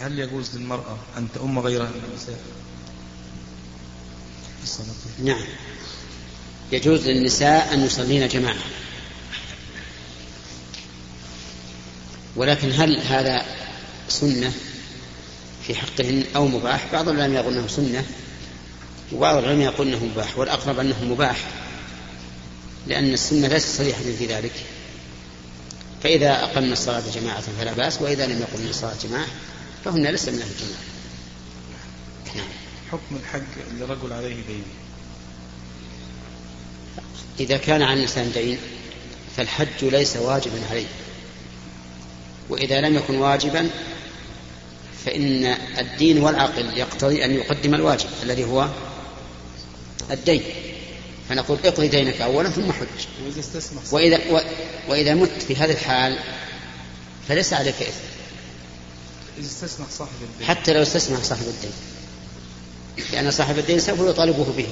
هل يجوز للمرأة أن تؤم غيرها من النساء؟ نعم. يجوز للنساء أن يصلين جماعة. ولكن هل هذا سنة في حقهن أو مباح؟ بعض العلماء يقول أنه سنة وبعض العلماء يقول أنه مباح والأقرب أنه مباح لأن السنة ليست صريحة في ذلك. فإذا أقمنا الصلاة جماعة فلا بأس وإذا لم يقمنا الصلاة جماعة فهن ليس من أهل الجماعة نعم. حكم الحج لرجل عليه دين. إذا كان عن الإنسان دين فالحج ليس واجبا عليه. وإذا لم يكن واجبا فإن الدين والعقل يقتضي أن يقدم الواجب الذي هو الدين. فنقول اقضي دينك أولا ثم حج. وإذا, و... وإذا مت في هذه الحال فليس عليك إثم. استسمح صاحب الدين. حتى لو استسمح صاحب الدين. لأن صاحب الدين سوف يطالبه به.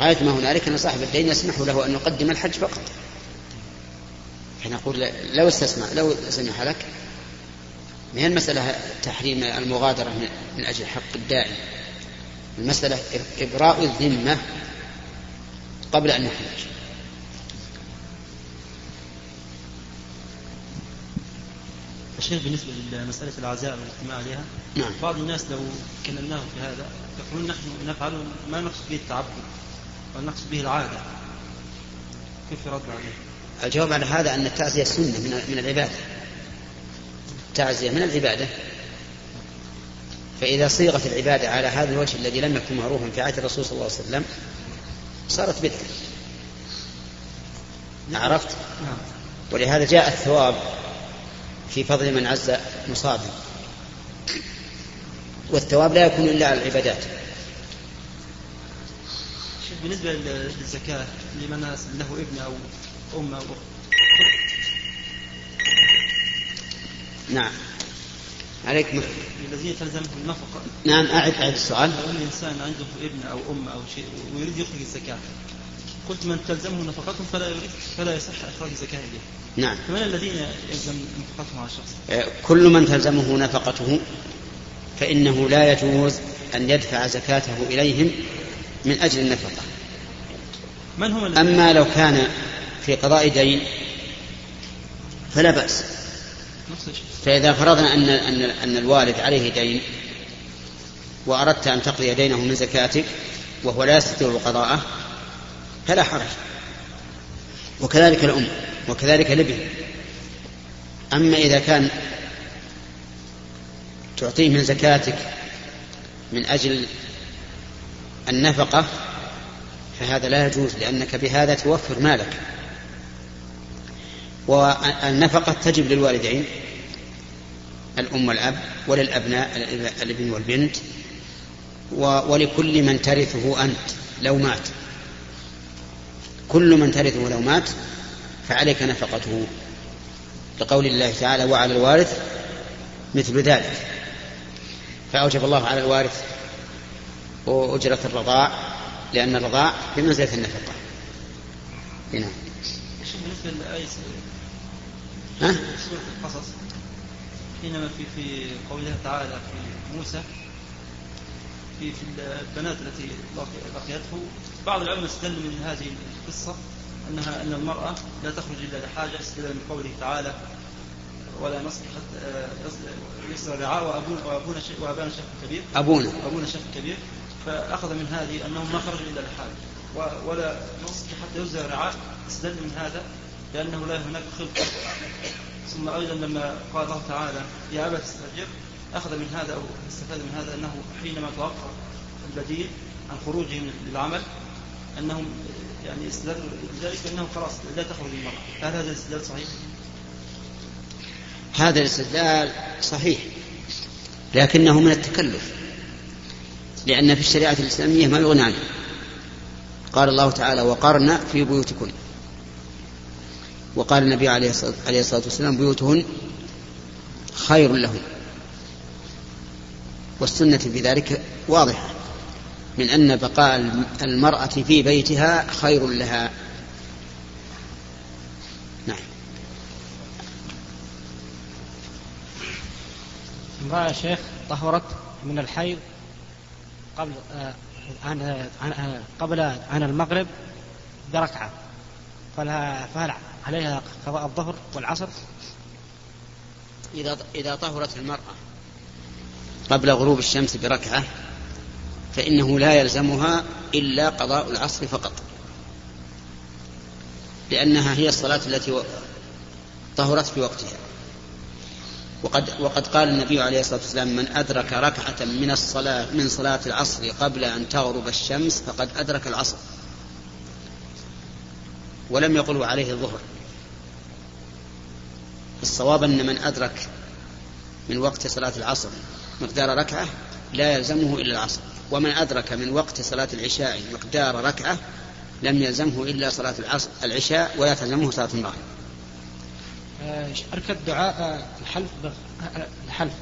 غاية ما هنالك أن صاحب الدين يسمح له أن يقدم الحج فقط. فنقول لو استسمع لو سمح لك ما هي المسألة؟ تحريم المغادرة من أجل حق الداعي المسألة إبراء الذمة قبل أن يحج. الشيخ بالنسبة لمسألة العزاء والاجتماع عليها. نعم. بعض الناس لو كلمناهم في هذا يقولون نحن نفعل ما نقصد به التعبد بل نقصد به العادة. كيف يرد عليه؟ الجواب على هذا أن التعزية سنة من من العبادة. التعزية من العبادة. فإذا صيغت العبادة على هذا الوجه الذي لم يكن معروفا في عهد الرسول صلى الله عليه وسلم صارت بدعة. عرفت؟ نعم. ولهذا جاء الثواب في فضل من عز مصابا والثواب لا يكون إلا على العبادات. بالنسبة للزكاة لمن له ابن أو أم أو أخت. نعم. عليك الذين تلزمه النفقة. نعم أعد أعد السؤال. لو أن الإنسان عنده ابن أو أم أو شيء ويريد يخرج الزكاة؟ قلت من تلزمه نفقتهم فلا يريد فلا يصح إخراج الزكاة إليه. نعم. فمن الذين يلزم نفقتهم على الشخص؟ آه، كل من تلزمه نفقته فإنه لا يجوز أن يدفع زكاته إليهم من أجل النفقة. من هم أما لو كان في قضاء دين فلا الشيء. فإذا فرضنا أن أن أن الوالد عليه دين وأردت أن تقضي دينه من زكاتك وهو لا يستطيع قضاءه فلا حرج. وكذلك الأم وكذلك الابن. أما إذا كان تعطيه من زكاتك من أجل النفقة فهذا لا يجوز لأنك بهذا توفر مالك. والنفقة تجب للوالدين الأم والأب وللأبناء الابن والبنت ولكل من ترثه أنت لو مات. كل من ترثه لو مات فعليك نفقته. لقول الله تعالى وعلى الوارث مثل ذلك فأوجب الله على الوارث أجرة الرضاع لأن الرضاع بمنزلة النفقة. هنا. بالنسبة لآية ها؟ سورة القصص حينما في في قولها تعالى في موسى في في البنات التي لقيته بعض العلماء استدلوا من هذه القصة أنها أن المرأة لا تخرج إلا لحاجة استدلال من قوله تعالى ولا نصل حتى يصل الرعاء وأبونا وأبونا شيخ وأبانا شيخ كبير. أبونا. أبونا شيخ كبير. فأخذ من هذه أنهم ما خرجوا إلا لحاجة. ولا نصل حتى يزرع الرعاء. استدل من هذا لأنه لا هناك خلق. ثم أيضا لما قال الله تعالى يا أبا تستأجر أخذ من هذا أو استفاد من هذا أنه حينما توقف البديل عن خروجهم للعمل أنهم يعني استدلوا بذلك أنه خلاص لا تخرج المرأة. هل هذا الاستدلال صحيح؟ هذا الاستدلال صحيح لكنه من التكلف لأن في الشريعة الإسلامية ما يغنى عنه. قال الله تعالى وقرن في بيوتكن. وقال النبي عليه الصلاة والسلام بيوتهن خير لهن. والسنة في ذلك واضحة. من أن بقاء المرأة في بيتها خير لها. نعم. امرأة يا شيخ طهرت من الحيض قبل آه، عن عن آه، قبل عن المغرب بركعة. فلها فهل عليها قضاء الظهر والعصر؟ إذا إذا طهرت المرأة قبل غروب الشمس بركعة فإنه لا يلزمها إلا قضاء العصر فقط. لأنها هي الصلاة التي طهرت في وقتها. وقد وقد قال النبي عليه الصلاة والسلام من أدرك ركعة من الصلاة من صلاة العصر قبل أن تغرب الشمس فقد أدرك العصر. ولم يقل عليه الظهر. الصواب أن من أدرك من وقت صلاة العصر مقدار ركعة لا يلزمه إلا العصر. ومن أدرك من وقت صلاة العشاء مقدار ركعة لم يلزمه إلا صلاة العصر العشاء ولا تلزمه صلاة المغرب. آه، شركة دعاء الحلف آه، الحلف.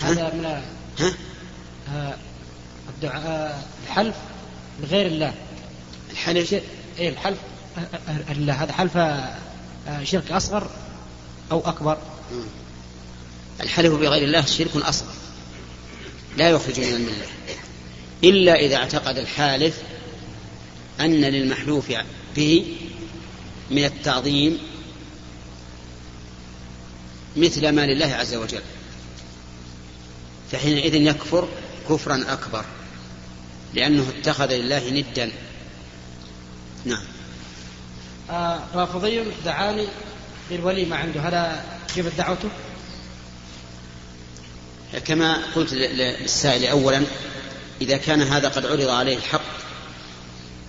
هذا من ها؟ آه، الدعاء الحلف لغير الله. الحلف؟ إيه الحلف الله. هذا حلف شرك أصغر أو أكبر. الحلف بغير الله شرك أصغر. لا يخرج من الملة. إلا إذا اعتقد الحالف أن للمحلوف به من التعظيم مثل ما لله عز وجل فحينئذ يكفر كفرا أكبر لأنه اتخذ لله ندا. نعم. آه رافضي دعاني للولي ما عنده. هذا جبت دعوته؟ كما قلت للسائل أولا إذا كان هذا قد عرض عليه الحق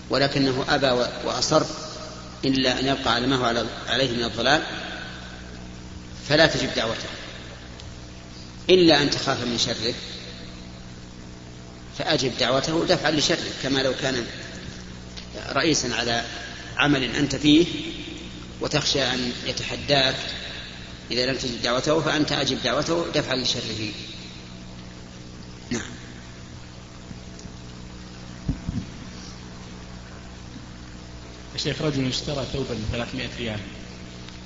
ولكنه أبى وأصر إلا أن يبقى على ما هو عليه من الضلال فلا تجب دعوته. إلا أن تخاف من شره فأجب دعوته دفعا لشره كما لو كان رئيسا على عمل أنت فيه وتخشى أن يتحداك إذا لم تجب دعوته فأنت أجب دعوته دفعا لشره. نعم. الشيخ رجل اشترى ثوبا ب 300 ريال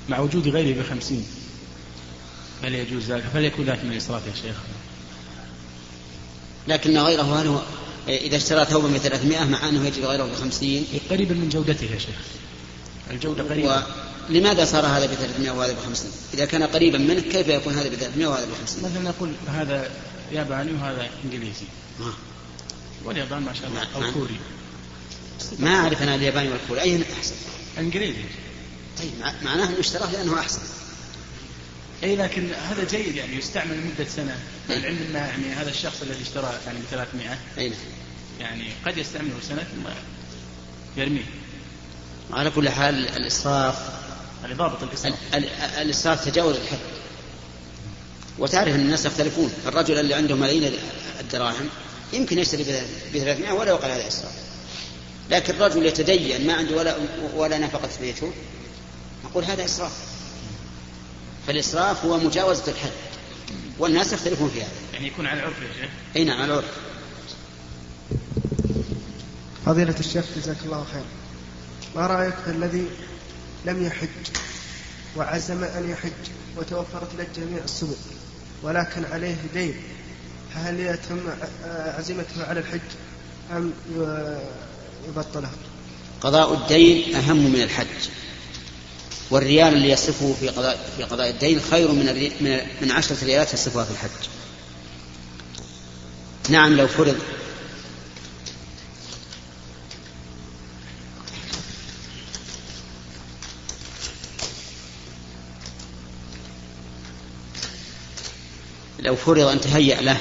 مع وجود غيره ب 50 هل يجوز ذلك؟ فليكون ذلك من الإسراف يا شيخ؟ لكن غيره هل هو إذا اشترى ثوبا ب 300 مع أنه يجد غيره ب 50 قريبا من جودته يا شيخ. الجودة قريبة. لماذا صار هذا ب 300 وهذا ب 50 إذا كان قريبا منه كيف يكون هذا ب 300 وهذا ب 50 مثلا نقول هذا ياباني وهذا إنجليزي. آه. واليابان ما شاء الله أو نعم. كوري. ما أعرف أنا الياباني والكوري. أي أحسن؟ إنجليزي. طيب معناه أنه اشتراه لأنه أحسن. إي لكن هذا جيد يعني يستعمل مدة سنة. العلم ان يعني هذا الشخص الذي اشترى يعني ب 300 إي نعم. يعني قد يستعمله سنة ثم يرميه. على كل حال الإسراف هذا ضابط الاسراف الإسراف تجاوز الحد. وتعرف إن الناس يختلفون. الرجل اللي عنده ملايين الدراهم يمكن يشتري ب 300 ولا يقال هذا إسراف. لكن الرجل يتدين ما عنده ولا ولا نفقة في بيته. نقول هذا إسراف. فالإسراف هو مجاوزة الحد. والناس يختلفون في هذا. يعني يكون على العرف يا شيخ. أي نعم على العرف. فضيلة الشيخ جزاك الله خير. ما رأيك في الذي لم يحج وعزم أن يحج وتوفرت له جميع السبل ولكن عليه دين؟ فهل يتم عزيمته على الحج أم يبطله قضاء الدين أهم من الحج. والريال اللي يصرفه في قضاء في قضاء الدين خير من من من عشرة ريالات يصرفها في الحج. نعم لو فرض. لو فرض أن تهيأ له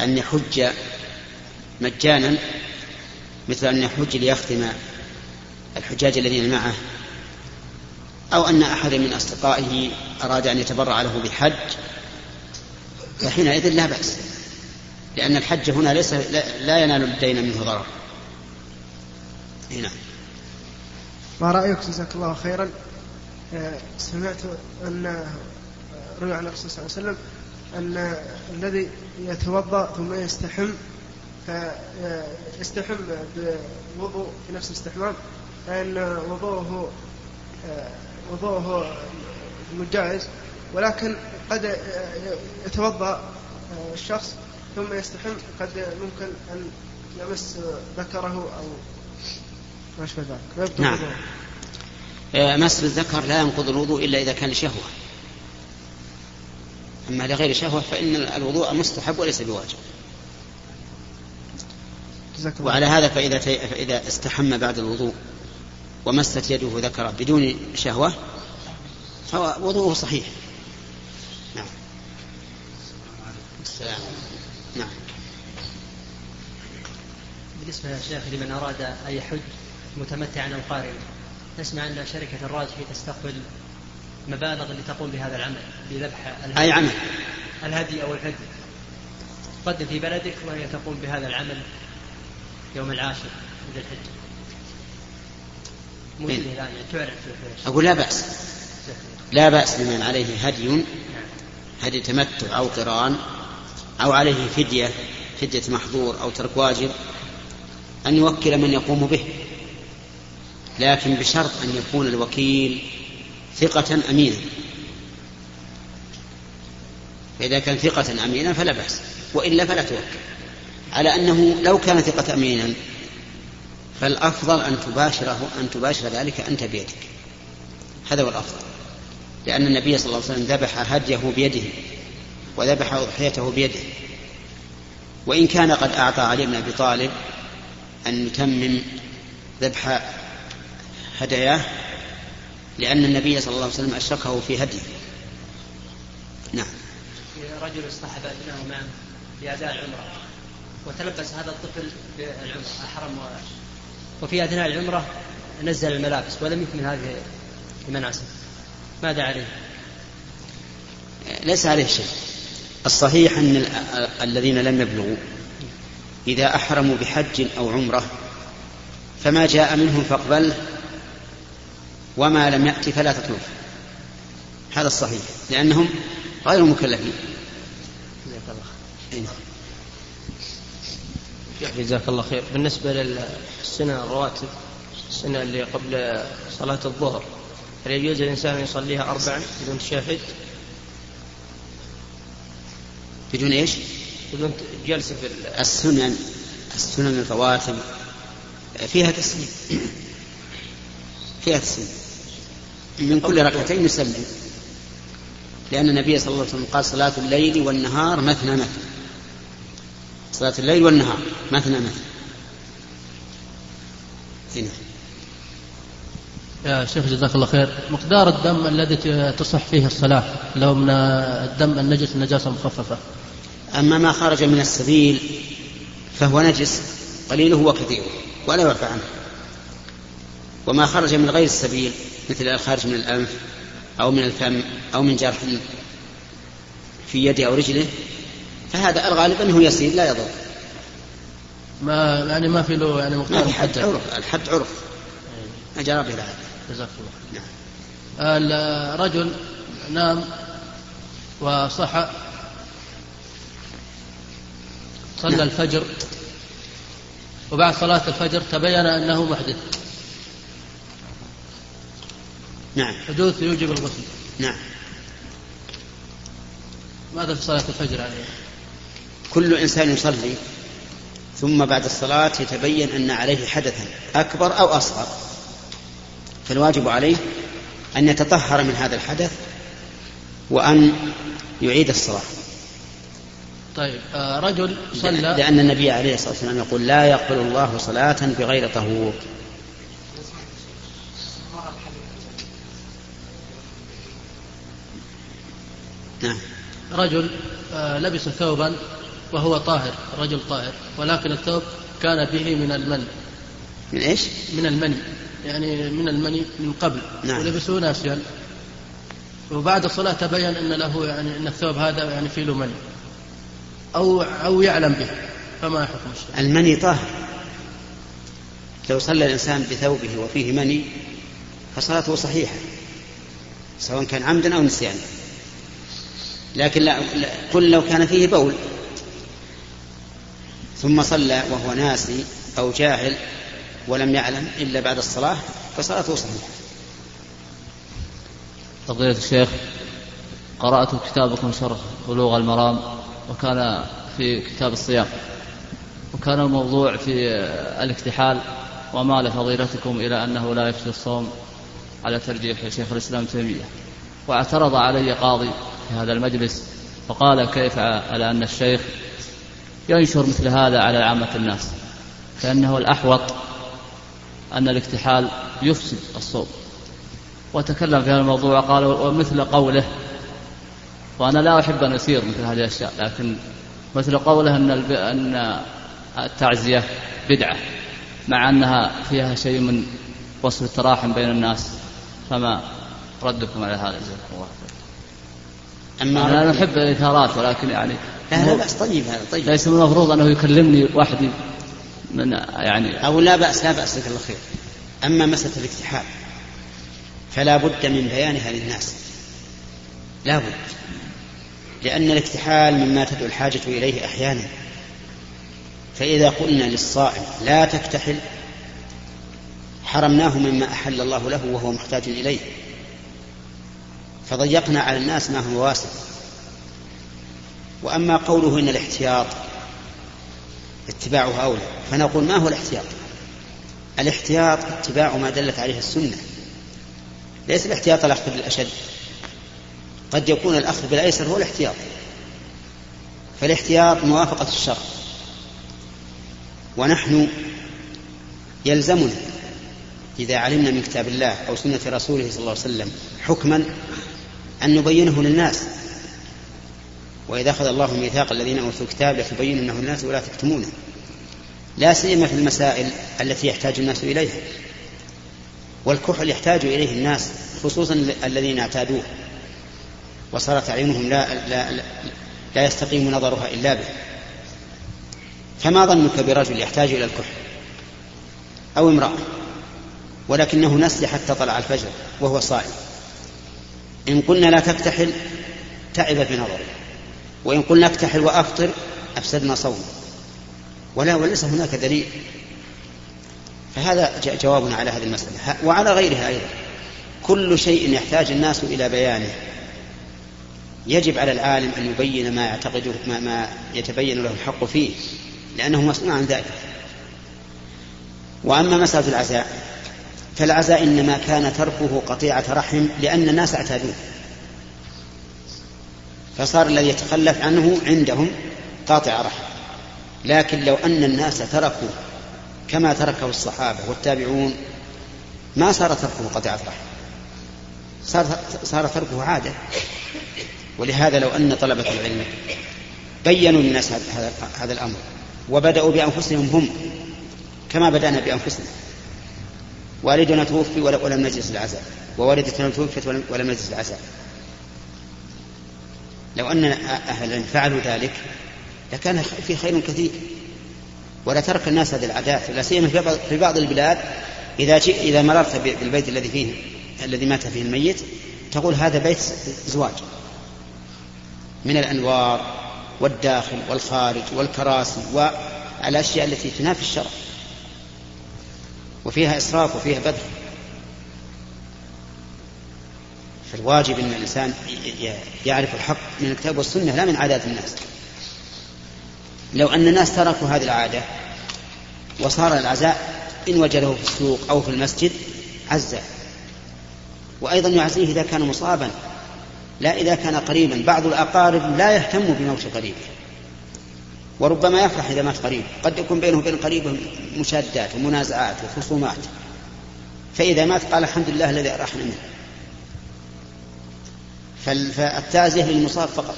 أن يحج مجانا مثل أن يحج ليختم الحجاج الذين معه أو أن أحد من أصدقائه أراد أن يتبرع له بحج فحينئذ لا بأس لأن الحج هنا ليس لا ينال الدين منه ضرر. نعم ما رأيك جزاك الله خيرا؟ آه، سمعت أن روي عن الرسول صلى الله عليه وسلم أن الذي يتوضأ ثم يستحم فيستحم بوضوء في نفس الاستحمام فإن وضوءه وضوءه جائز ولكن قد يتوضأ الشخص ثم يستحم قد ممكن أن يمس ذكره أو ما أشبه ذلك. نعم. آه، مس الذكر لا ينقض الوضوء إلا إذا كان شهوة أما لغير شهوة فإن الوضوء مستحب وليس بواجب. وعلى هذا فإذا, تي... فإذا استحم بعد الوضوء ومست يده ذكره بدون شهوة فهو وضوءه صحيح. نعم. السلام نعم. بالنسبة يا شيخ لمن أراد أن يحج متمتعا أو قارنا نسمع أن شركة الراجحي تستقبل مبالغ لتقوم بهذا العمل بذبح الهدي. أي عمل؟ الهدي أو الفدي تقدم في بلدك وهي تقوم بهذا العمل. يوم العاشر من ذي الحجة. موجودة إيه. الآن يعني تعرف أقول لا بأس. لا بأس لمن عليه هدي. هدي تمتع أو قران أو عليه فدية فدية محظور أو ترك واجب أن يوكل من يقوم به. لكن بشرط أن يكون الوكيل ثقة أمينا. فإذا كان ثقة أمينا فلا بأس وإلا فلا توكل. على أنه لو كان ثقة أمينا فالأفضل أن تباشره أن تباشر ذلك أنت بيدك. هذا هو الأفضل. لأن النبي صلى الله عليه وسلم ذبح هديه بيده وذبح أضحيته بيده. وإن كان قد أعطى علي بن أبي طالب أن يتمم ذبح هداياه لأن النبي صلى الله عليه وسلم أشركه في هديه. نعم. رجل اصطحب معه لأداء العمرة. وتلبس هذا الطفل و... وفي أثناء العمرة نزل الملابس ولم يكمل هذه المناسك ماذا عليه؟ ليس عليه شيء. الصحيح أن ال- الذين لم يبلغوا إذا أحرموا بحج أو عمرة فما جاء منهم فاقبله وما لم يأت فلا تطلبه هذا الصحيح لأنهم غير مكلفين. جزاك الله خير. بالنسبة للسنة الرواتب السنة اللي قبل صلاة الظهر هل يجوز الإنسان أن يصليها أربعا بدون تشهد بدون إيش؟ بدون جلسة في ال- السنن السنن الرواتب. فيها تسليم. فيها تسليم. من كل ركعتين يسلم لأن النبي صلى الله عليه وسلم قال صلاة الليل والنهار مثنى مثنى. صلاة الليل والنهار. مثنى مثنى هنا. يا شيخ جزاك الله خير. مقدار الدم الذي تصح فيه الصلاة لو من الدم النجس النجاسة مخففة. أما ما خرج من السبيل فهو نجس قليله وكثيره ولا يعفى عنه. وما خرج من غير السبيل مثل الخارج من الأنف أو من الفم أو من جرح في يده أو رجله فهذا الغالب أنه يسير لا يضر. ما يعني ما في له يعني مقدار في حد محدد. عرف الحد عرف. ما جرى به العادة جزاك الله نعم. الرجل نام وصحى. صلى الفجر. وبعد صلاة الفجر تبين أنه محدث. نعم. حدوث يوجب الغسل. نعم. ماذا في صلاة الفجر عليه؟ كل إنسان يصلي ثم بعد الصلاة يتبين أن عليه حدثا أكبر أو أصغر. فالواجب عليه أن يتطهر من هذا الحدث وأن يعيد الصلاة. طيب آه، رجل صلى لأن النبي عليه الصلاة والسلام يقول لا يقبل الله صلاة بغير طهور. نعم. رجل آه، لبس ثوبا وهو طاهر رجل طاهر. ولكن الثوب كان به من المني من إيش؟ من المني يعني من المني من قبل. نعم. ولبسوه ناسيا وبعد الصلاة تبين أن له يعني أن الثوب هذا يعني فيه له مني أو أو يعلم به. فما حكم الشيء المني طاهر. لو صلى الإنسان بثوبه وفيه مني فصلاته صحيحة سواء كان عمدا أو نسيانا. لكن لا- قل لو كان فيه بول. ثم صلى وهو ناسي أو جاهل ولم يعلم إلا بعد الصلاة فصلاته صحيحة. فضيلة الشيخ قرأت كتابكم شرح بلوغ المرام وكان في كتاب الصيام وكان الموضوع في الاكتحال ومال فضيلتكم إلى أنه لا يفشي الصوم على ترجيح شيخ الإسلام تيمية. واعترض علي قاضي في هذا المجلس فقال كيف على أن الشيخ ينشر مثل هذا على عامة الناس فإنه الأحوط أن الاكتحال يفسد الصوم وتكلم في هذا الموضوع قال ومثل قوله وأنا لا أحب أن أثير مثل هذه الأشياء لكن مثل قوله أن أن التعزية بدعة مع أنها فيها شيء من وصف التراحم بين الناس فما ردكم على هذا؟ جزاكم الله خير. أما أنا نحب الإثارات ولكن يعني لا لا بأس طيب هذا طيب. ليس من المفروض أنه يكلمني وحدي من يعني أو لا بأس لا بأس لك الله خير. أما مسألة الاكتحال فلا بد من بيانها للناس. لا بد لأن الاكتحال مما تدعو الحاجة إليه أحيانا. فإذا قلنا للصائم لا تكتحل حرمناه مما أحل الله له وهو محتاج إليه. فضيقنا على الناس ما هو واسع. وأما قوله إن الاحتياط اتباعه أولى. فنقول ما هو الاحتياط؟ الاحتياط اتباع ما دلت عليه السنة. ليس الاحتياط الأخذ بالأشد. قد يكون الأخذ بالأيسر هو الاحتياط. فالاحتياط موافقة الشرع. ونحن يلزمنا إذا علمنا من كتاب الله أو سنة رسوله صلى الله عليه وسلم حكما أن نبينه للناس. وإذا أخذ الله ميثاق الذين أوتوا الكتاب لتبيننه للناس ولا تكتمونه لا سيما في المسائل التي يحتاج الناس إليها. والكحل يحتاج إليه الناس خصوصا الذين اعتادوه. وصارت أعينهم لا, لا, لا, لا يستقيم نظرها إلا به. فما ظنك برجل يحتاج إلى الكحل؟ أو امرأة. ولكنه نسي حتى طلع الفجر وهو صائم. إن قلنا لا تكتحل تعب في نظره وإن قلنا اكتحل وأفطر أفسدنا صومه ولا وليس هناك دليل. فهذا جوابنا على هذه المسألة. وعلى غيرها أيضا. كل شيء يحتاج الناس إلى بيانه. يجب على العالم أن يبين ما يعتقده ما, ما يتبين له الحق فيه لأنه مسؤول عن ذلك. وأما مسألة العزاء فالعزاء إنما كان تركه قطيعة رحم لأن الناس اعتادوه. فصار الذي يتخلف عنه عندهم قاطع رحم. لكن لو أن الناس تركوا كما تركه الصحابة والتابعون ما صار تركه قطيعة رحم. صار, صار تركه عادة. ولهذا لو أن طلبة العلم بينوا للناس هذا, الأمر وبدأوا بأنفسهم هم كما بدأنا بأنفسنا. والدنا توفي ولم نجلس العزاء. ووالدتنا توفيت ولم نجلس العزاء. لو أن أهلا فعلوا ذلك لكان في خير كثير. ولا ترك الناس هذه العادات لا سيما في بعض البلاد إذا إذا مررت بالبيت الذي فيه الذي مات فيه الميت تقول هذا بيت زواج. من الأنوار والداخل والخارج والكراسي والأشياء التي تنافي الشرع. وفيها إسراف وفيها بذل فالواجب أن الإنسان يعرف الحق من الكتاب والسنة لا من عادات الناس. لو أن الناس تركوا هذه العادة وصار العزاء إن وجده في السوق أو في المسجد عزى. وأيضا يعزيه إذا كان مصابا لا إذا كان قريبا. بعض الأقارب لا يهتم بموت قريبه وربما يفرح إذا مات قريب. قد يكون بينه وبين قريبه مشادات ومنازعات وخصومات. فإذا مات قال الحمد لله الذي أرحنا منه فالتعزية للمصاب فقط.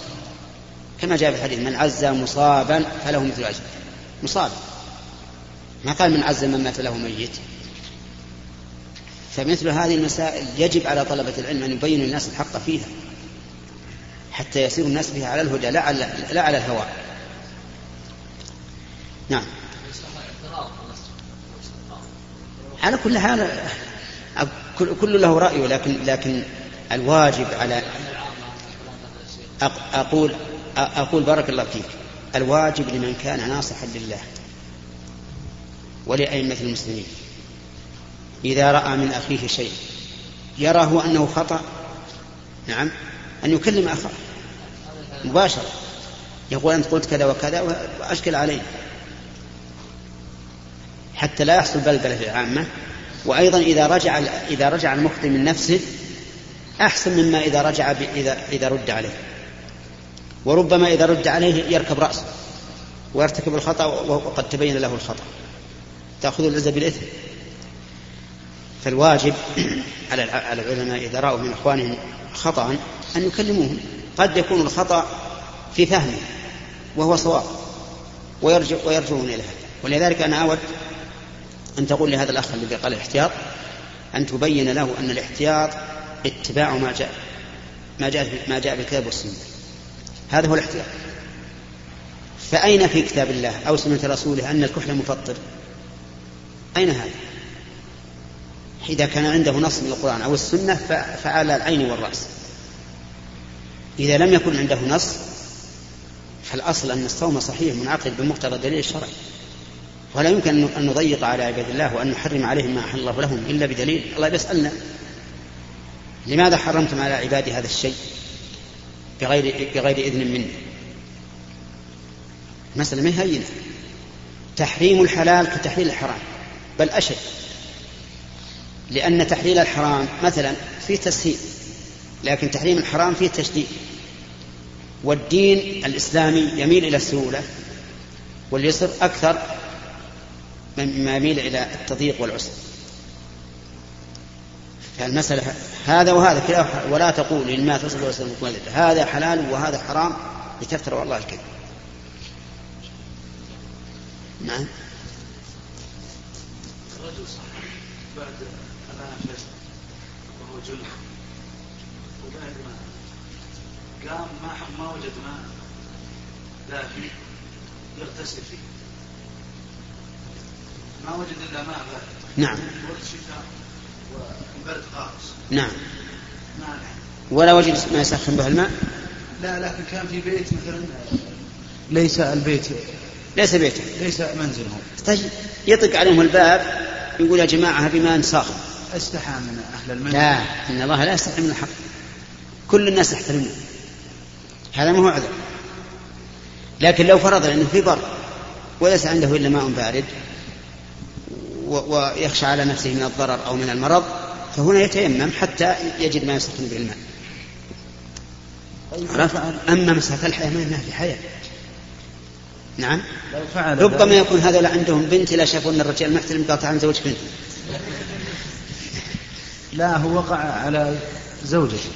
كما جاء في الحديث من عزى مصابا فله مثل أجر مصاب. ما قال من عزى من مات له ميت. فمثل هذه المسائل يجب على طلبة العلم أن يبينوا الناس الحق فيها. حتى يسير الناس بها على الهدى لا على, لا على الهوى. نعم. على كل حال كل له رأي لكن لكن الواجب على أقول أقول بارك الله فيك الواجب لمن كان ناصحا لله ولأئمة المسلمين. إذا رأى من أخيه شيء يراه أنه خطأ نعم أن يكلم أخاه مباشرة يقول أنت قلت كذا وكذا وأشكل عليه. حتى لا يحصل بلبلة في العامة وأيضا إذا رجع إذا رجع المخطئ من نفسه أحسن مما إذا رجع إذا إذا رد عليه. وربما إذا رد عليه يركب رأسه ويرتكب الخطأ وقد تبين له الخطأ. تأخذ العزة بالإثم. فالواجب على العلماء إذا رأوا من إخوانهم خطأ أن يكلموهم. قد يكون الخطأ في فهمه وهو صواب. ويرجع ويرجعون إلى هذا. ولذلك أنا أود أن تقول لهذا الأخ الذي قال الاحتياط أن تبين له أن الاحتياط اتباع ما جاء ما جاء ما جاء بالكتاب والسنة. هذا هو الاحتياط. فأين في كتاب الله أو سنة رسوله أن الكحل مفطر؟ أين هذا؟ إذا كان عنده نص من القرآن أو السنة فعلى العين والرأس. إذا لم يكن عنده نص فالأصل أن الصوم صحيح منعقد بمقتضى الدليل الشرعي ولا يمكن أن نضيق على عباد الله وأن نحرم عليهم ما أحل الله لهم إلا بدليل. الله يسألنا لماذا حرمتم على عبادي هذا الشيء بغير بغير إذن مني؟ مسألة ما هينة. تحريم الحلال كتحليل الحرام بل أشد. لأن تحليل الحرام مثلا فيه تسهيل لكن تحريم الحرام فيه تشديد. والدين الإسلامي يميل إلى السهولة واليسر أكثر مما يميل إلى التضييق والعسر. فالمسألة هذا وهذا كلا ولا تقول لما تصل وسلم. هذا حلال وهذا حرام لتفتروا الله الكذب. نعم. الرجل بعد وهو وبعد ما قام ما ما وجد ماء دافي يغتسل فيه. ما وجد إلا ماء بارد. نعم. ورد شتاء والبرد خالص. نعم. ما ولا وجد ما يسخن به الماء؟ لا لكن كان في بيت مثلا. ليس البيت. ليس بيته. ليس منزلهم طيب يطق عليهم الباب يقول يا جماعة بماء ساخن. استحى من أهل المنزل. لا إن الله لا يستحي من الحق. كل الناس يحترمون. هذا ما هو عذر. لكن لو فرض أنه في بر وليس عنده إلا ماء بارد ويخشى على نفسه من الضرر أو من المرض فهنا يتيمم حتى يجد ما يسخن به الماء أما مسألة الحياة ما في حياة. نعم. لو فعل ربما يكون هذول عندهم بنت لا شافوا أن الرجال محترم قاطع عن زوج بنت. لا هو وقع على زوجته.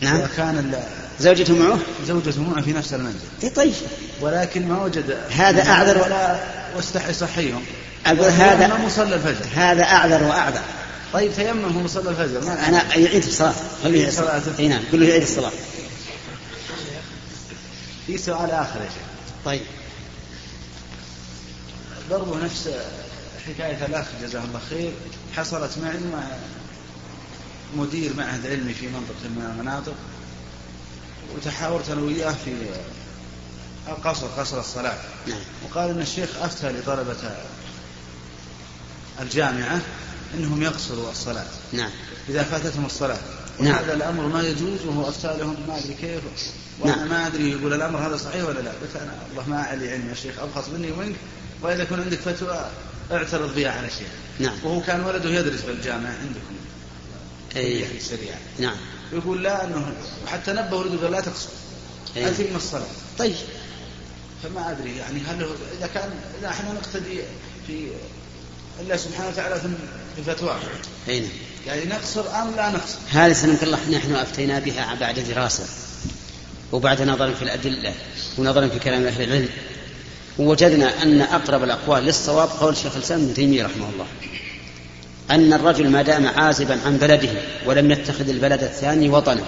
نعم. وكان زوجته معه؟ زوجته معه في نفس المنزل. اي طيب. ولكن ما وجد هذا أعذر ولا واستحي صحيهم. أقول هذا ما مصلى الفجر. هذا أعذر وأعذر. طيب تيمم هو مصلى الفجر. ما أنا يعيد الصلاة. خليه يعيد الصلاة. إي نعم قل له يعيد الصلاة. في سؤال آخر يا شيخ. طيب. برضو نفس حكاية الأخ جزاه الله خير. حصلت معي مع مدير معهد علمي في منطقة من المناطق. وتحاورت أنا وياه في القصر قصر الصلاة. نعم. وقال أن الشيخ أفتى لطلبة الجامعة أنهم يقصروا الصلاة. نعم. إذا فاتتهم الصلاة. نعم. وهذا الأمر ما يجوز وهو أفتى لهم ما أدري كيف. وأنا نعم. ما أدري يقول الأمر هذا صحيح ولا لا. قلت أنا والله ما علي علم يا شيخ أبخص مني ومنك. وإذا يكون عندك فتوى اعترض بها على الشيخ نعم. وهو كان ولده يدرس بالجامعة عندكم. أي. في الشريعة نعم. يقول لا أنه وحتى نبه ولده قال لا تقصر أي. أتم الصلاة طيب. فما أدري يعني هل إذا كان إذا إحنا نقتدي في الله سبحانه وتعالى في فتواه أي نعم. يعني نقصر أم لا نقصر؟ هذه سنة الله نحن أفتينا بها بعد دراسة وبعد نظر في الأدلة ونظر في كلام أهل العلم. ووجدنا أن أقرب الأقوال للصواب قول شيخ الإسلام ابن تيمية رحمه الله. أن الرجل ما دام عازبا عن بلده ولم يتخذ البلد الثاني وطنا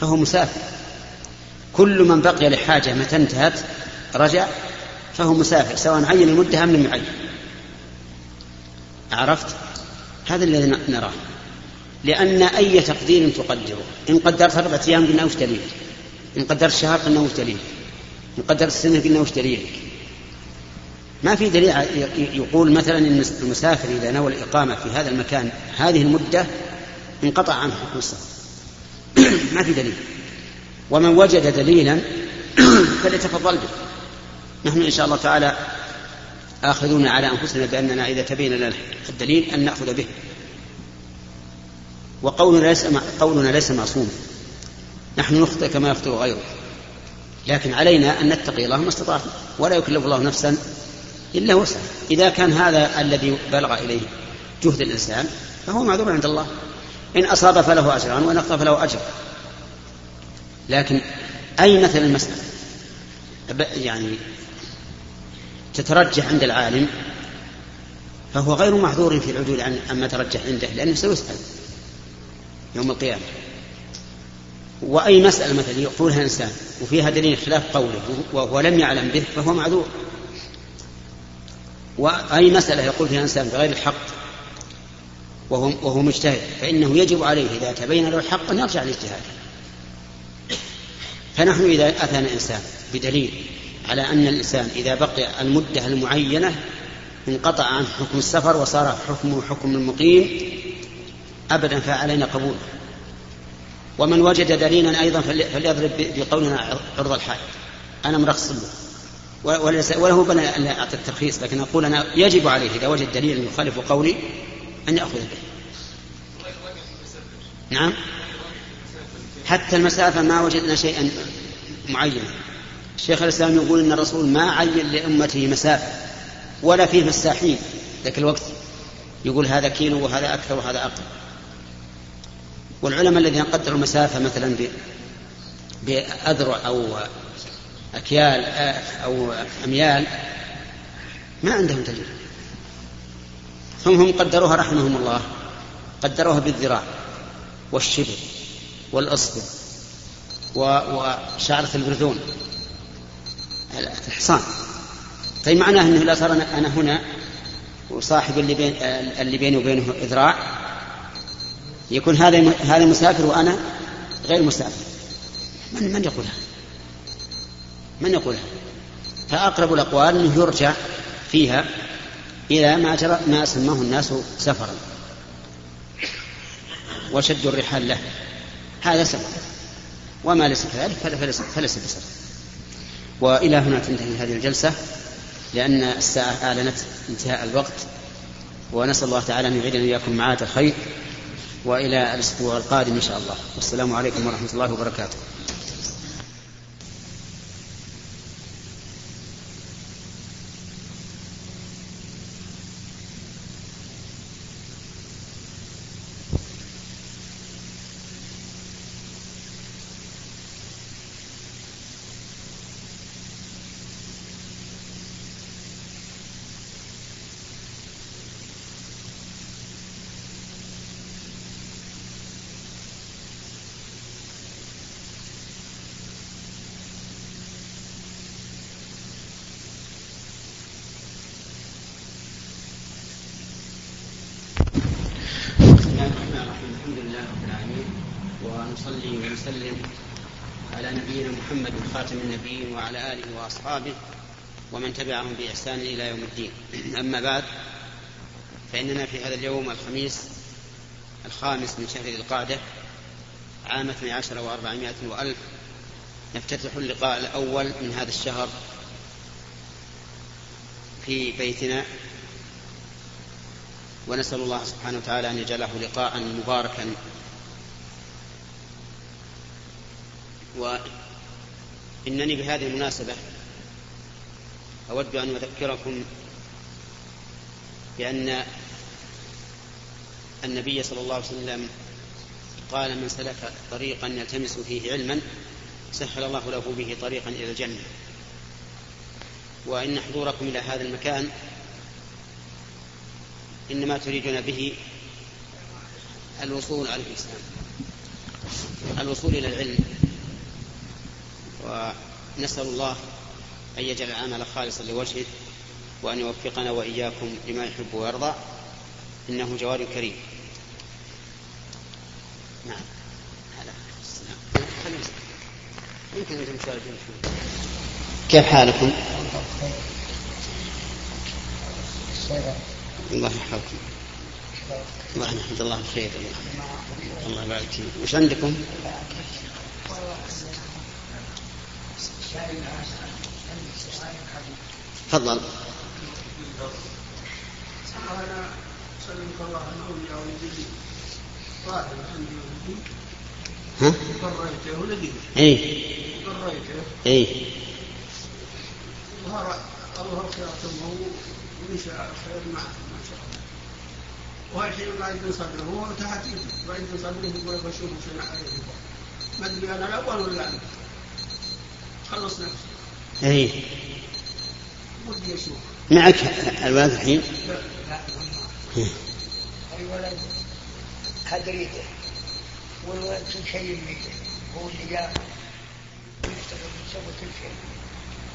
فهو مسافر. كل من بقي لحاجة متى انتهت رجع فهو مسافر سواء عين المدة أم لم يعين. عرفت؟ هذا الذي نراه. لأن أي تقدير تقدره؟ إن قدرت أربعة أيام قلنا وش دليل؟ إن قدرت شهر قلنا وش دليل؟ إن قدرت السنة قلنا وش دليلك ما في دليل يقول مثلا إن المسافر إذا نوى الإقامة في هذا المكان هذه المدة انقطع عنه حكم السفر ما في دليل. ومن وجد دليلا فليتفضل به. نحن إن شاء الله تعالى آخذون على أنفسنا بأننا إذا تبين لنا الدليل أن نأخذ به. وقولنا ليس قولنا ليس معصوم نحن نخطئ كما يخطئ غيره. لكن علينا أن نتقي. الله ما استطعنا ولا يكلف الله نفسا إلا وسعها إذا كان هذا الذي بلغ إليه جهد الإنسان فهو معذور عند الله. إن أصاب فله أجران وإن أخطأ فله أجر. لكن أي مثل المسألة؟ يعني تترجح عند العالم فهو غير معذور في العدول عن عما ترجح عنده لأنه سيسأل يوم القيامة. وأي مسألة مثلا يقولها إنسان وفيها دليل خلاف قوله وهو لم يعلم به فهو معذور. وأي مسألة يقول فيها إنسان بغير الحق وهو, وهو مجتهد فإنه يجب عليه إذا تبين له الحق أن يرجع لاجتهاده فنحن إذا أتانا إنسان بدليل على أن الإنسان إذا بقي المدة المعينة انقطع عن حكم السفر وصار حكمه حكم المقيم أبدا فعلينا قبوله ومن وجد دليلا أيضا فليضرب بقولنا عرض الحائط. أنا مرخص له. وله بنى أن أعطي الترخيص لكن أقول أنا يجب عليه إذا وجد دليلا يخالف قولي أن يأخذ به. نعم؟ حتى المسافة ما وجدنا شيئا معينا. شيخ الإسلام يقول أن الرسول ما عين لأمته مسافة ولا فيه مساحين ذاك الوقت يقول هذا كيلو وهذا أكثر وهذا أقل. والعلماء الذين قدروا المسافة مثلا بأذرع أو أكيال أو أميال ما عندهم دليل. ثم هم قدروها رحمهم الله قدروها بالذراع والشبر والأصبع وشعرة البرذون الحصان طيب معناه إنه لا صار أنا هنا وصاحب اللي بين اللي بيني وبينه إذراع. يكون هذا هذا مسافر وأنا غير مسافر. من من يقولها؟ من يقولها؟ فأقرب الأقوال أنه يرجع فيها إلى ما جرى ما سماه الناس سفرا. وشدوا الرحال له. هذا سفر. وما ليس كذلك؟ فليس فليس بسفر. وإلى هنا تنتهي هذه الجلسة لأن الساعة أعلنت انتهاء الوقت ونسأل الله تعالى أن يعيدنا اياكم معاد الخير وإلى الأسبوع القادم إن شاء الله. والسلام عليكم ورحمة الله وبركاته. النبيين وعلى آله وأصحابه ومن تبعهم بإحسان إلى يوم الدين. أما بعد فإننا في هذا اليوم الخميس الخامس من شهر ذي القعدة عام 12 و400 وألف نفتتح اللقاء الأول من هذا الشهر في بيتنا. ونسأل الله سبحانه وتعالى أن يجعله لقاء مباركا. وإنني بهذه المناسبة أود أن أذكركم بأن النبي صلى الله عليه وسلم قال من سلك طريقا يلتمس فيه علما سهل الله له به طريقا إلى الجنة. وإن حضوركم إلى هذا المكان إنما تريدون به الوصول على الإسلام الوصول إلى العلم. ونسأل الله أن يجعل العمل خالصا لوجهه وأن يوفقنا وإياكم لما يحب ويرضى. إنه جواد كريم. نعم. يمكن أن كيف حالكم؟ الله يحفظكم. الله الحمد لله بخير الله يبارك فيك. وش عندكم؟ تفضل. أنا ولدي ها؟ بريته ولدي ظهر الله خير ثم ونشا خير مع ما شاء الله. والحين ما يدن صدره هو تحت ما يدن صدره لك شوفوا شنو عليه ما ادري أنا الأول ولا خلص نفسي. اي ودي أشوف معك الولد الحين؟ لا الولد هدريته والولد كل شيء بيده هو اللي جاء يشتغل يسوي كل شيء.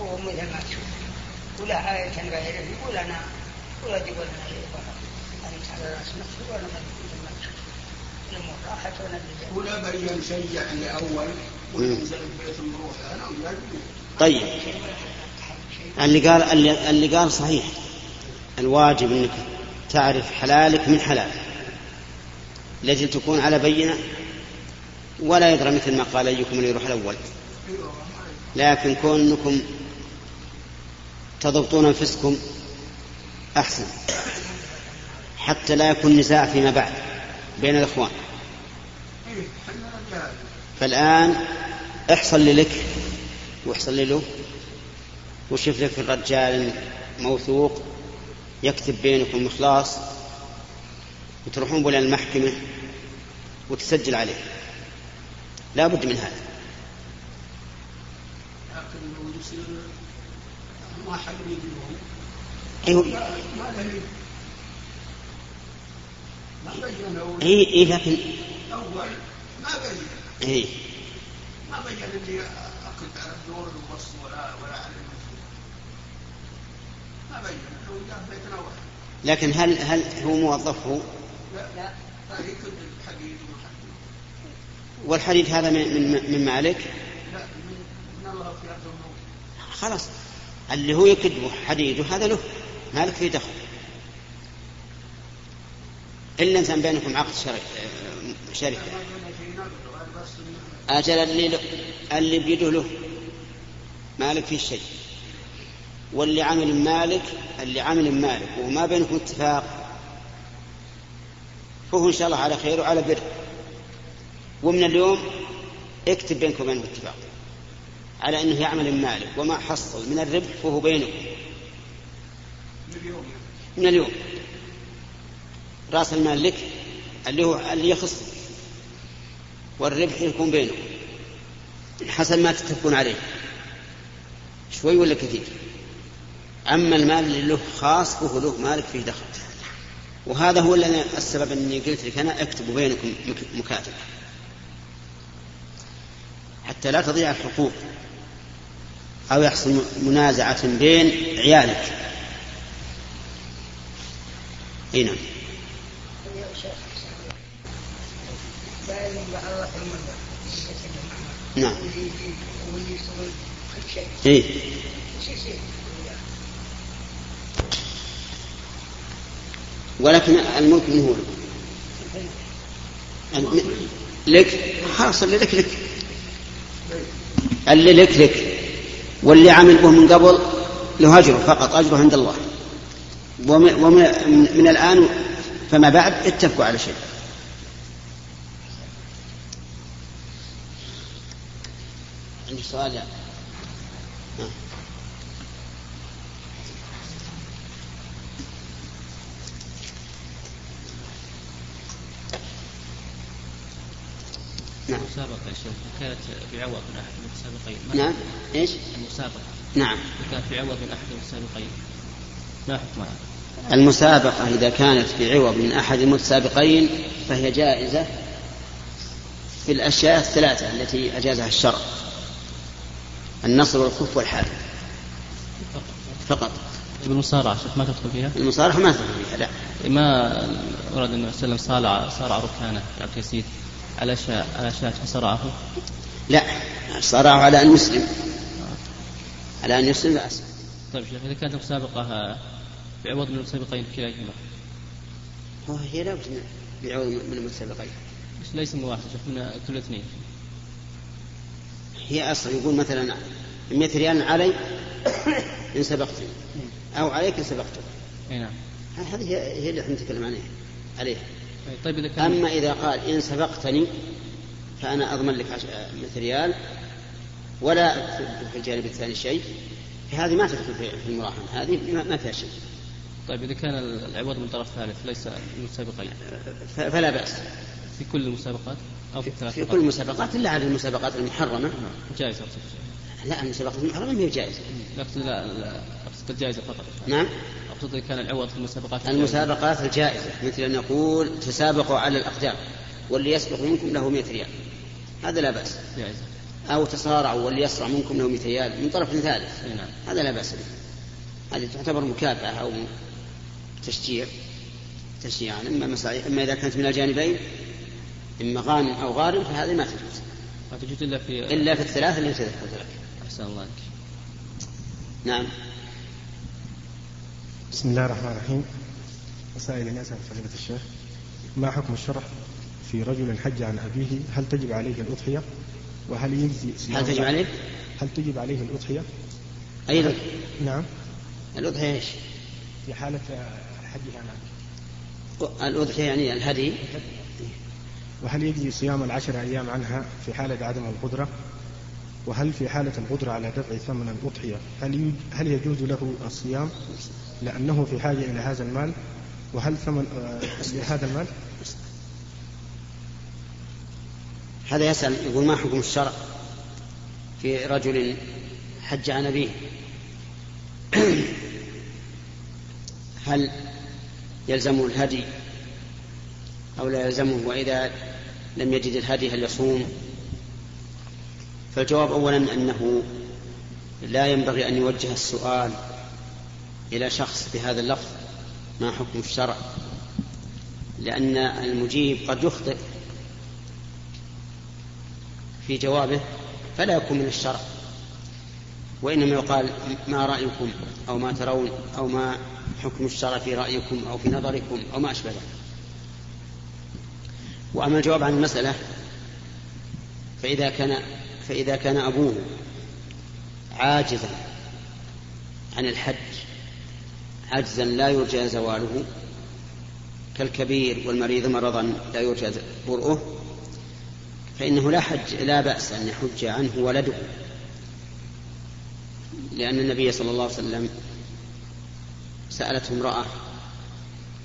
هو مثل ما تشوف. ولا آية غيره يقول أنا. ولدي يقول أنا. على رأس نفسي وأنا مثل ما تشوف الأمور راحت وأنا اللي ولا يعني اول وياك طيب. اللي قال اللي, اللي قال صحيح. الواجب إنك تعرف حلالك من حلال. لجل تكون على بينة. ولا يدرى مثل ما قال أيكم اللي يروح الأول. لكن كونكم تضبطون أنفسكم أحسن. حتى لا يكون نزاع فيما بعد. بين الإخوان. فالآن احصل لي لك واحصل له وشوف لك الرجال موثوق يكتب بينكم إخلاص وتروحون بلا المحكمة وتسجل عليه. لا بد من هذا. لكن لو يصير ما حد يجيبهم أيوة. إيه إيه لكن أول ما بين إيه. ما بين اللي أكد على الدور الوص ولا ولا على ما بين لكن هل هل هو موظف هو؟ لا لا الحديد والحديد. هذا من من, من مالك؟ لا من الله في خلاص اللي هو يكذبه حديده هذا له مالك فيه دخل. إلا إنسان بينكم عقد شرك شركة. في أجل اللي, اللي بيده له مالك فيه شيء. واللي عمل مالك اللي عمل مالك وما بينكم اتفاق. فهو إن شاء الله على خير وعلى بر. ومن اليوم اكتب بينكم وبينه اتفاق على أنه يعمل مالك وما حصل من الربح فهو بينكم. من اليوم. رأس المال لك اللي هو اللي يخص والربح يكون بينكم حسب ما تتفقون عليه. شوي ولا كثير؟ أما المال اللي له خاص فهو له مالك فيه دخل. وهذا هو أنا- السبب أني قلت لك أنا اكتبوا بينكم مك- مكاتب. حتى لا تضيع الحقوق أو يحصل منازعة بين عيالك. أي نعم يا شيخ دائما مع الله المنبر نعم. إيه. ولكن الملك من هو؟ لك. خلاص اللي لك لك. اللي لك لك. واللي عمل به من قبل له أجره فقط أجره عند الله. ومن, ومن من الآن فما بعد اتفقوا على شيء. عندي سؤال يعني. نعم. المسابقة يا شيخ كانت بعوض من أحد المتسابقين نعم. إيش؟ المسابقة. نعم. كانت بعوض من أحد المتسابقين ما حكمها؟ المسابقة إذا كانت بعوض من أحد المتسابقين فهي جائزة في الأشياء الثلاثة التي أجازها الشرع. النصر والخف والحال فقط. بالمصارعة شيخ ما تدخل فيها؟ المصارعة ما تدخل فيها لا. ما ورد النبي صلى الله عليه وسلم صارع صارع ركانه عبد اليزيد على شاة على شاة فصرعه لا. صارعوا على أن يسلم على أن يسلم بأس طيب شيخ إذا كانت مسابقة بعوض من المتسابقين كليهما هو هي لابد بعوض من المتسابقين بس ليس من واحد شوف من كل اثنين. هي أصلا يقول مثلا 100 ريال علي إن سبقتني أو عليك إن سبقتك اي نعم. هذه هي اللي إحنا نتكلم عنها عليها. طيب إذا كان أما إذا قال إن سبقتني فأنا أضمن لك عش- 100 ريال ولا في الجانب الثاني شيء. فهذه ما تدخل في المراهنة هذه ما- فيها شيء. طيب إذا كان العوض من طرف ثالث ليس من فلا بأس. في كل المسابقات أو في الثلاث في؟ كل المسابقات إلا على المسابقات المحرمة. جائزة أقصد. لا المسابقات المحرمة ما هي جائزة. لا اقصد لا, لا أقصد الجائزة فقط. نعم. أقصد اذا كان العوض في المسابقات المسابقات الجائزة مثل أن نقول تسابقوا على الأقدام واللي يسبق منكم له 100 ريال. هذا لا بأس. جائزة. أو تصارعوا واللي يسرع منكم له 200 ريال من طرف ثالث. نعم. هذا لا بأس به. هذه تعتبر مكافأة أو تشجيع تشجيعا أما مساعي أما إذا كانت من الجانبين إما غانم أو غارم فهذه ما تجوز. ما تجوز إلا في إلا في الثلاث اللي تذكرت لك أحسن الله عليك. نعم. بسم الله الرحمن الرحيم. مسائل يسأل فضيلة الشيخ ما حكم الشرع في رجل حج عن أبيه؟ هل تجب عليه الأضحية؟ وهل يجزي هل تجب عليه؟ هل تجب عليه الأضحية؟ أي الأضحية؟ نعم. الأضحية إيش؟ في حالة حجه عن أبيه. الأضحية يعني الهدي. وهل يجزي صيام العشر أيام عنها في حالة عدم القدرة؟ وهل في حالة القدرة على دفع ثمن الأضحية هل هل يجوز له الصيام لأنه في حاجة إلى هذا المال؟ وهل ثمن آه، لهذا المال؟ هذا يسأل يقول ما حكم الشرع في رجل حج عن أبيه؟ هل يلزمه الهدي أو لا يلزمه وإذا لم يجد الهدي هل يصوم؟ فالجواب أولا أنه لا ينبغي أن يوجه السؤال إلى شخص بهذا اللفظ ما حكم الشرع؟ لأن المجيب قد يخطئ في جوابه فلا يكون من الشرع. وإنما يقال ما رأيكم أو ما ترون أو ما حكم الشرع في رأيكم أو في نظركم أو ما أشبه ذلك. وأما الجواب عن المسألة فإذا كان فإذا كان أبوه عاجزا عن الحج عجزا لا يرجى زواله كالكبير والمريض مرضا لا يرجى برؤه فإنه لا حج لا بأس أن يحج عنه ولده. لأن النبي صلى الله عليه وسلم سألته امرأة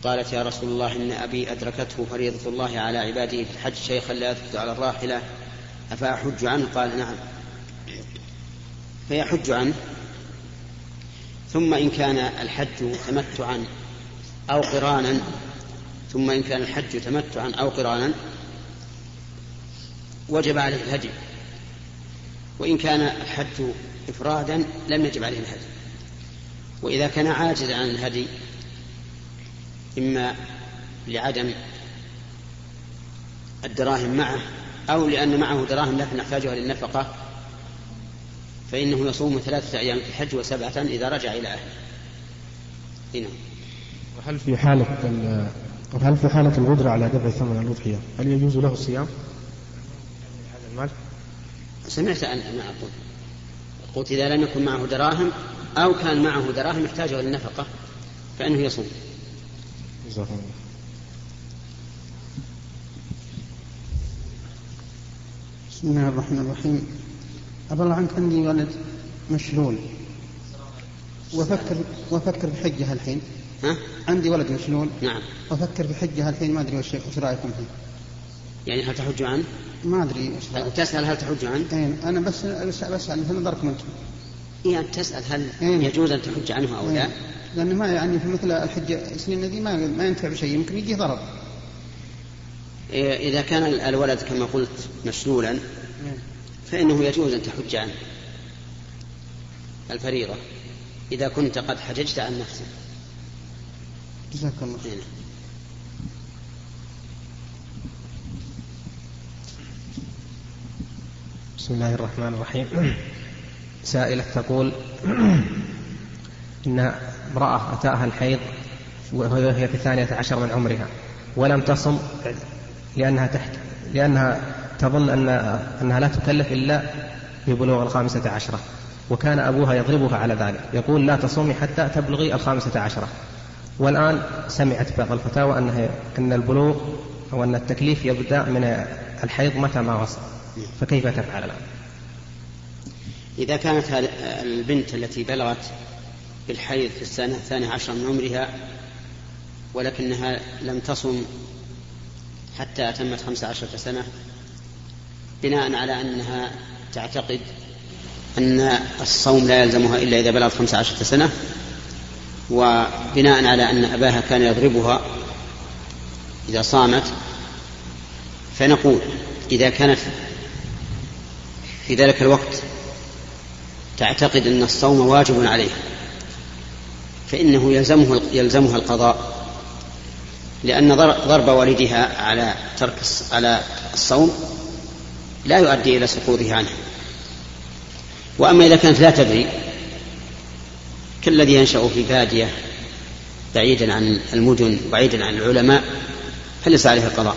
قالت يا رسول الله إن أبي أدركته فريضة الله على عباده في الحج شيخا لا يثبت على الراحلة. أفأحج عنه؟ قال نعم. فيحج عنه. ثم إن كان الحج تمتعا أو قرانا. ثم إن كان الحج تمتعا أو قرانا. وجب عليه الهدي. وإن كان الحج إفرادا لم يجب عليه الهدي. وإذا كان عاجزا عن الهدي إما لعدم الدراهم معه أو لأن معه دراهم لكن يحتاجها للنفقة فإنه يصوم ثلاثة أيام في الحج وسبعة إذا رجع إلى أهله. هنا وهل في حالة ال- وهل في حالة القدرة على دفع ثمن الأضحية؟ هل يجوز له الصيام؟ هذا المال سمعت أن ما أقول. قلت إذا لم يكن معه دراهم أو كان معه دراهم يحتاجها للنفقة فإنه يصوم. الله بسم الله الرحمن الرحيم. أبا الله عنك عندي ولد مشلول. وأفكر وأفكر بحجه الحين. ها؟ عندي ولد مشلول. نعم. وأفكر بحجه الحين ما أدري وش وش رأيكم فيه. يعني هل تحج عنه؟ ما أدري وش رأيكم. تسأل هل تحج عنه؟ إيه، أنا بس بس بسأل في نظركم أنتم. إيه أن تسأل هل إيه. يجوز أن تحج عنه أو لا؟ إيه. لأن ما يعني في مثل الحجة السنين دي ما ما ينتفع بشيء يمكن يجيه ضرر إيه، إذا كان الولد كما قلت مشلولا فإنه يجوز أن تحج عنه الفريضة إذا كنت قد حججت عن نفسك جزاك الله هنا. بسم الله الرحمن الرحيم سائلة تقول إن امرأة أتاها الحيض وهي في الثانية عشر من عمرها ولم تصم لأنها تحت لأنها تظن أن أنها لا تكلف إلا ببلوغ الخامسة عشرة وكان أبوها يضربها على ذلك يقول لا تصومي حتى تبلغي الخامسة عشرة والآن سمعت بعض الفتاوى أنها أن البلوغ أو أن التكليف يبدأ من الحيض متى ما وصل فكيف تفعل الآن؟ إذا كانت البنت التي بلغت بالحيض في السنة الثانية عشر من عمرها ولكنها لم تصم حتى أتمت خمس عشرة سنة بناء على أنها تعتقد أن الصوم لا يلزمها إلا إذا بلغت خمس عشرة سنة وبناء على أن أباها كان يضربها إذا صامت فنقول إذا كانت في ذلك الوقت تعتقد أن الصوم واجب عليه فإنه يلزمه يلزمها القضاء لأن ضرب والدها على ترك على الصوم لا يؤدي إلى سقوطه عنه. وأما إذا كانت لا تدري كالذي ينشأ في بادية بعيدا عن المدن بعيدا عن العلماء فليس عليه القضاء.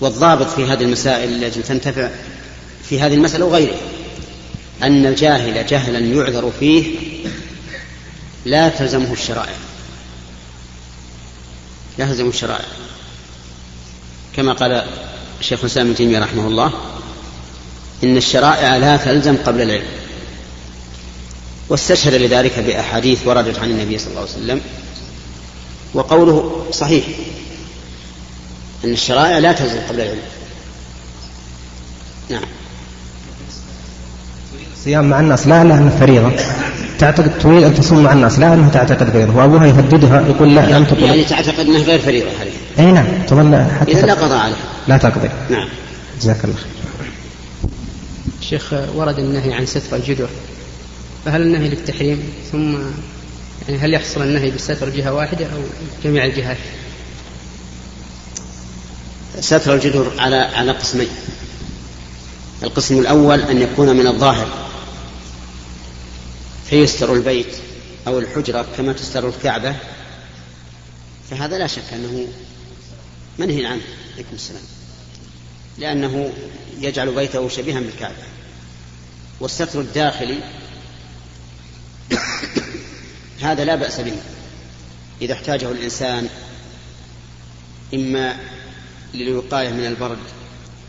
والضابط في هذه المسائل التي تنتفع في هذه المسألة وغيرها أن الجاهل جهلا يعذر فيه لا تلزمه الشرائع. لا تلزمه الشرائع. كما قال الشيخ الإسلام ابن تيمية رحمه الله إن الشرائع لا تلزم قبل العلم. واستشهد لذلك بأحاديث وردت عن النبي صلى الله عليه وسلم وقوله صحيح أن الشرائع لا تلزم قبل العلم. نعم. صيام مع الناس لا لأنه فريضة. تعتقد تريد أن تصوم مع الناس لا أنها تعتقد فريضة وأبوها يهددها يقول لا لم تقل يعني تعتقد أنها غير فريضة عليها أي نعم تظل حتى إذا لا قضاء عليها. لا تقضي. نعم. جزاك الله خير. شيخ ورد النهي عن ستر الجدر فهل النهي للتحريم؟ ثم يعني هل يحصل النهي بستر جهة واحدة أو جميع الجهات؟ ستر الجدر على على قسمين. القسم الأول أن يكون من الظاهر فيستر البيت أو الحجرة كما تستر الكعبة فهذا لا شك أنه منهي عنه. عليكم السلام. لأنه يجعل بيته شبيها بالكعبة. والستر الداخلي هذا لا بأس به. إذا احتاجه الإنسان إما للوقاية من البرد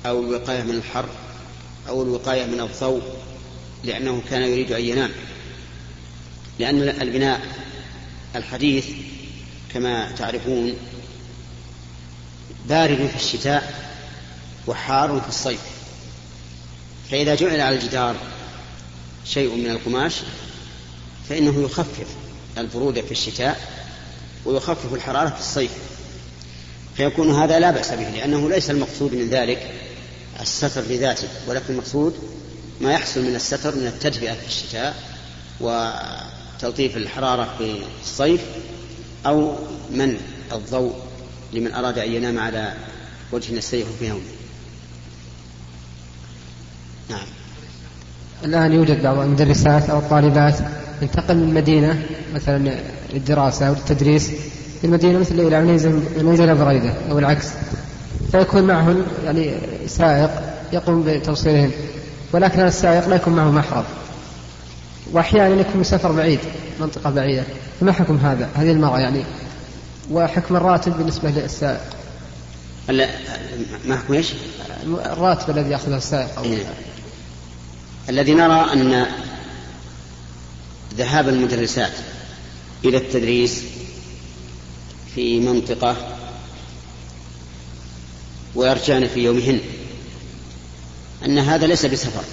أو الوقاية من الحر أو الوقاية من الضوء لأنه كان يريد أن ينام. لأن البناء الحديث كما تعرفون بارد في الشتاء وحار في الصيف. فإذا جعل على الجدار شيء من القماش فإنه يخفف البرودة في الشتاء ويخفف الحرارة في الصيف. فيكون هذا لا بأس به لأنه ليس المقصود من ذلك الستر لذاته ولكن المقصود ما يحصل من الستر من التدفئة في الشتاء وتلطيف الحرارة في الصيف أو منع الضوء لمن أراد أن ينام على وجه يستريح في نومه نعم. الآن يوجد بعض المدرسات أو الطالبات ينتقل من مدينة مثلا للدراسة أو للتدريس في المدينة مثل إلى منزل بريدة أو العكس. فيكون معهن يعني سائق يقوم بتوصيلهم ولكن هذا السائق لا يكون معه محرم وأحيانا يكون سفر بعيد منطقة بعيدة فما حكم هذا هذه المرأة يعني وحكم الراتب بالنسبة للسائق ما حكم إيش؟ الراتب الذي يأخذه السائق أو إيه. الذي نرى أن ذهاب المدرسات إلى التدريس في منطقة ويرجعن في يومهن. أن هذا ليس بسفر.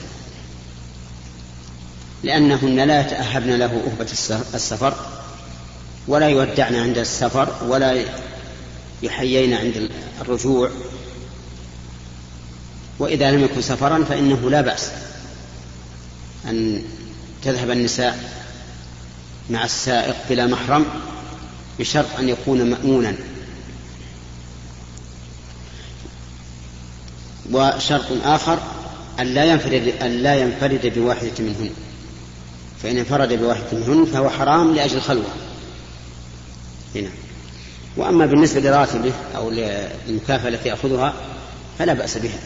لأنهن لا يتأهبن له أهبة السفر ولا يودعن عند السفر ولا يحيين عند الرجوع. وإذا لم يكن سفرا فإنه لا بأس أن تذهب النساء مع السائق بلا محرم بشرط أن يكون مأمونا. وشرط آخر أن لا ينفرد أن لا ينفرد بواحدة منهن. فإن انفرد بواحدة منهن فهو حرام لأجل الخلوة. هنا. وأما بالنسبة لراتبه أو للمكافأة التي يأخذها فلا بأس بها.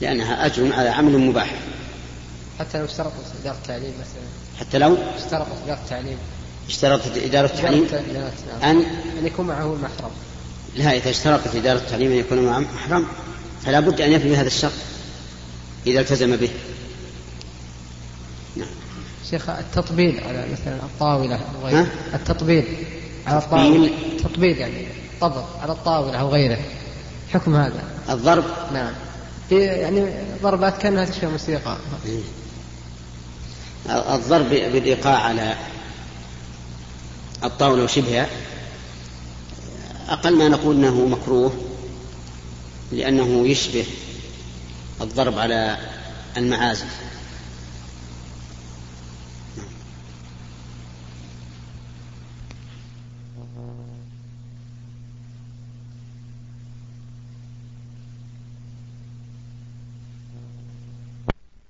لأنها أجر على عمل مباح. حتى لو اشترطت إدارة التعليم مثلا. حتى لو؟ اشترطت إدارة التعليم. اشترطت إدارة التعليم أن أن يكون معه محرم. لا إذا اشترطت إدارة التعليم أن يكون معه محرم فلا بد أن يفي هذا الشرط إذا التزم به. نعم. شيخ التطبيل على مثلا الطاولة أو غيره. التطبيل على الطاولة. تطبيل يعني طبق على الطاولة أو غيره. حكم هذا؟ الضرب؟ نعم. في يعني ضربات كأنها تشبه موسيقى. الضرب بالإيقاع على الطاولة وشبهها. أقل ما نقول أنه مكروه لأنه يشبه الضرب على المعازف.